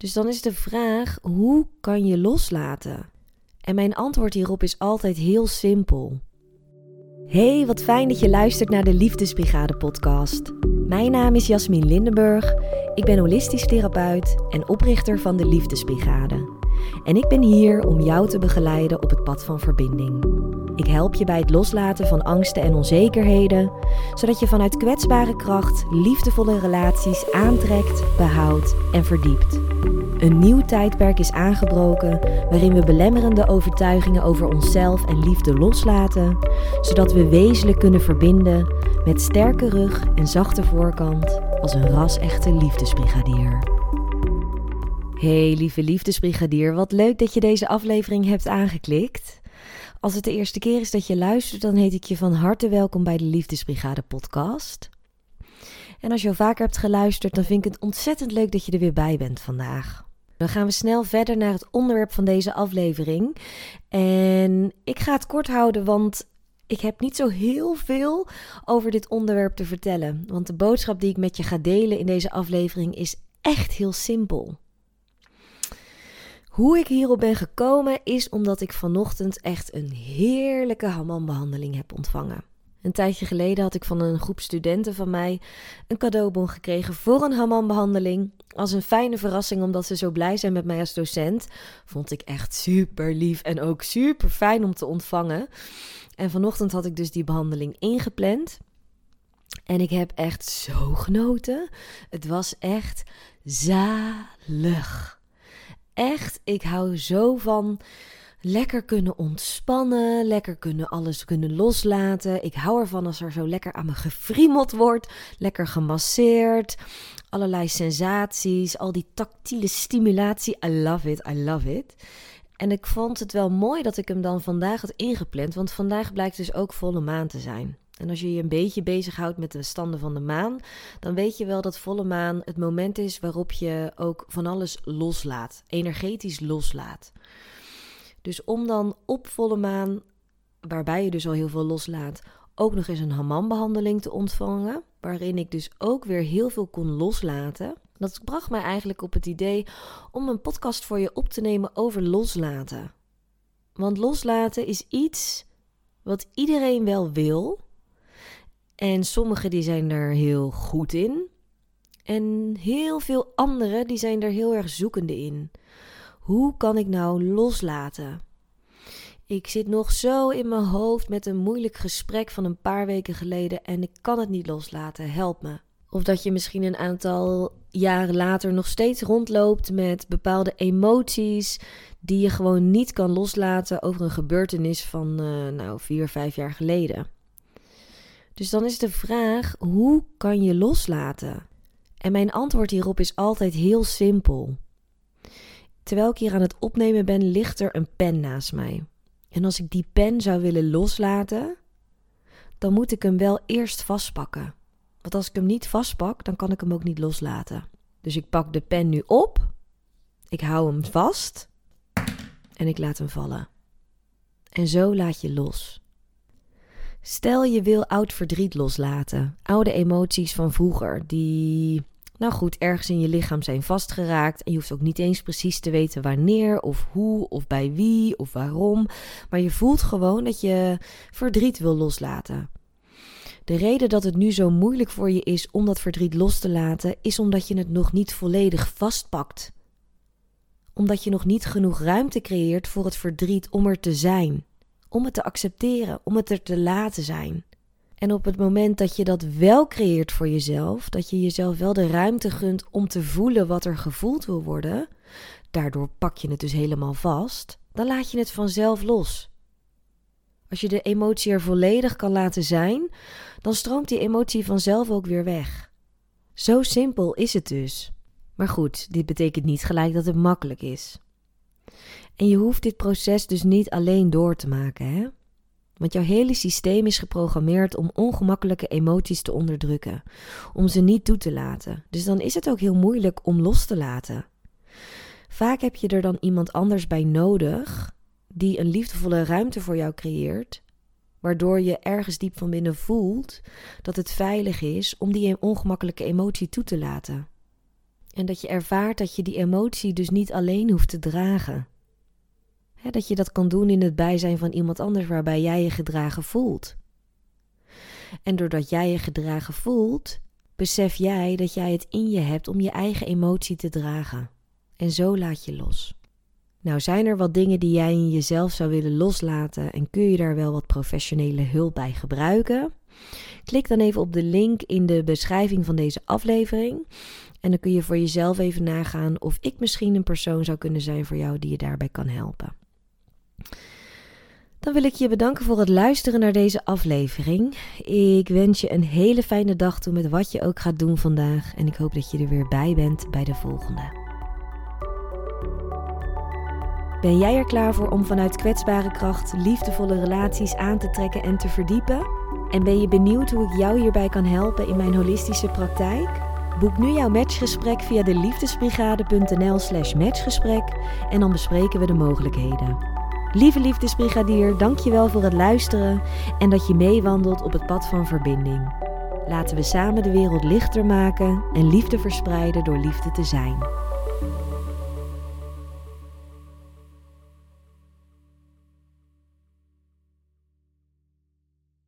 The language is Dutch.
Dus dan is de vraag: hoe kan je loslaten? En mijn antwoord hierop is altijd heel simpel. Hey, wat fijn dat je luistert naar de Liefdesbrigade podcast. Mijn naam is Jasmin Lindenburg. Ik ben holistisch therapeut en oprichter van de Liefdesbrigade. En ik ben hier om jou te begeleiden op het pad van verbinding. Ik help je bij het loslaten van angsten en onzekerheden, zodat je vanuit kwetsbare kracht liefdevolle relaties aantrekt, behoudt en verdiept. Een nieuw tijdperk is aangebroken waarin we belemmerende overtuigingen over onszelf en liefde loslaten, zodat we wezenlijk kunnen verbinden met sterke rug en zachte voorkant als een ras-echte liefdesbrigadier. Hey lieve liefdesbrigadier, wat leuk dat je deze aflevering hebt aangeklikt. Als het de eerste keer is dat je luistert, dan heet ik je van harte welkom bij de Liefdesbrigade podcast. En als je al vaker hebt geluisterd, dan vind ik het ontzettend leuk dat je er weer bij bent vandaag. Dan gaan we snel verder naar het onderwerp van deze aflevering. En ik ga het kort houden, want ik heb niet zo heel veel over dit onderwerp te vertellen. Want de boodschap die ik met je ga delen in deze aflevering is echt heel simpel. Hoe ik hierop ben gekomen is omdat ik vanochtend echt een heerlijke Haman-behandeling heb ontvangen. Een tijdje geleden had ik van een groep studenten van mij een cadeaubon gekregen voor een Haman-behandeling. Als een fijne verrassing omdat ze zo blij zijn met mij als docent. Vond ik echt super lief en ook super fijn om te ontvangen. En vanochtend had ik dus die behandeling ingepland. En ik heb echt zo genoten. Het was echt zalig echt, ik hou zo van lekker kunnen ontspannen, lekker kunnen alles kunnen loslaten. Ik hou ervan als er zo lekker aan me gefriemeld wordt, lekker gemasseerd, allerlei sensaties, al die tactiele stimulatie. I love it, I love it. En ik vond het wel mooi dat ik hem dan vandaag had ingepland, want vandaag blijkt dus ook volle maan te zijn. En als je je een beetje bezighoudt met de standen van de maan, dan weet je wel dat volle maan het moment is waarop je ook van alles loslaat, energetisch loslaat. Dus om dan op volle maan, waarbij je dus al heel veel loslaat, ook nog eens een Haman-behandeling te ontvangen, waarin ik dus ook weer heel veel kon loslaten. Dat bracht mij eigenlijk op het idee om een podcast voor je op te nemen over loslaten. Want loslaten is iets wat iedereen wel wil, en sommigen die zijn er heel goed in. En heel veel anderen die zijn er heel erg zoekende in. Hoe kan ik nou loslaten? Ik zit nog zo in mijn hoofd met een moeilijk gesprek van een paar weken geleden en ik kan het niet loslaten. Help me. Of dat je misschien een aantal jaren later nog steeds rondloopt met bepaalde emoties die je gewoon niet kan loslaten over een gebeurtenis van uh, nou vier, vijf jaar geleden. Dus dan is de vraag: hoe kan je loslaten? En mijn antwoord hierop is altijd heel simpel. Terwijl ik hier aan het opnemen ben, ligt er een pen naast mij. En als ik die pen zou willen loslaten, dan moet ik hem wel eerst vastpakken. Want als ik hem niet vastpak, dan kan ik hem ook niet loslaten. Dus ik pak de pen nu op, ik hou hem vast en ik laat hem vallen. En zo laat je los. Stel je wil oud verdriet loslaten, oude emoties van vroeger, die, nou goed, ergens in je lichaam zijn vastgeraakt. En je hoeft ook niet eens precies te weten wanneer of hoe of bij wie of waarom. Maar je voelt gewoon dat je verdriet wil loslaten. De reden dat het nu zo moeilijk voor je is om dat verdriet los te laten, is omdat je het nog niet volledig vastpakt. Omdat je nog niet genoeg ruimte creëert voor het verdriet om er te zijn om het te accepteren, om het er te laten zijn. En op het moment dat je dat wel creëert voor jezelf, dat je jezelf wel de ruimte gunt om te voelen wat er gevoeld wil worden, daardoor pak je het dus helemaal vast, dan laat je het vanzelf los. Als je de emotie er volledig kan laten zijn, dan stroomt die emotie vanzelf ook weer weg. Zo simpel is het dus. Maar goed, dit betekent niet gelijk dat het makkelijk is. En je hoeft dit proces dus niet alleen door te maken, hè? Want jouw hele systeem is geprogrammeerd om ongemakkelijke emoties te onderdrukken, om ze niet toe te laten. Dus dan is het ook heel moeilijk om los te laten. Vaak heb je er dan iemand anders bij nodig die een liefdevolle ruimte voor jou creëert, waardoor je ergens diep van binnen voelt dat het veilig is om die ongemakkelijke emotie toe te laten. En dat je ervaart dat je die emotie dus niet alleen hoeft te dragen. Dat je dat kan doen in het bijzijn van iemand anders waarbij jij je gedragen voelt. En doordat jij je gedragen voelt, besef jij dat jij het in je hebt om je eigen emotie te dragen. En zo laat je los. Nou, zijn er wat dingen die jij in jezelf zou willen loslaten en kun je daar wel wat professionele hulp bij gebruiken? Klik dan even op de link in de beschrijving van deze aflevering. En dan kun je voor jezelf even nagaan of ik misschien een persoon zou kunnen zijn voor jou die je daarbij kan helpen. Dan wil ik je bedanken voor het luisteren naar deze aflevering. Ik wens je een hele fijne dag toe met wat je ook gaat doen vandaag. En ik hoop dat je er weer bij bent bij de volgende. Ben jij er klaar voor om vanuit kwetsbare kracht liefdevolle relaties aan te trekken en te verdiepen? En ben je benieuwd hoe ik jou hierbij kan helpen in mijn holistische praktijk? Boek nu jouw matchgesprek via de liefdesbrigade.nl/slash matchgesprek en dan bespreken we de mogelijkheden. Lieve liefdesbrigadier, dankjewel voor het luisteren en dat je meewandelt op het pad van verbinding. Laten we samen de wereld lichter maken en liefde verspreiden door liefde te zijn.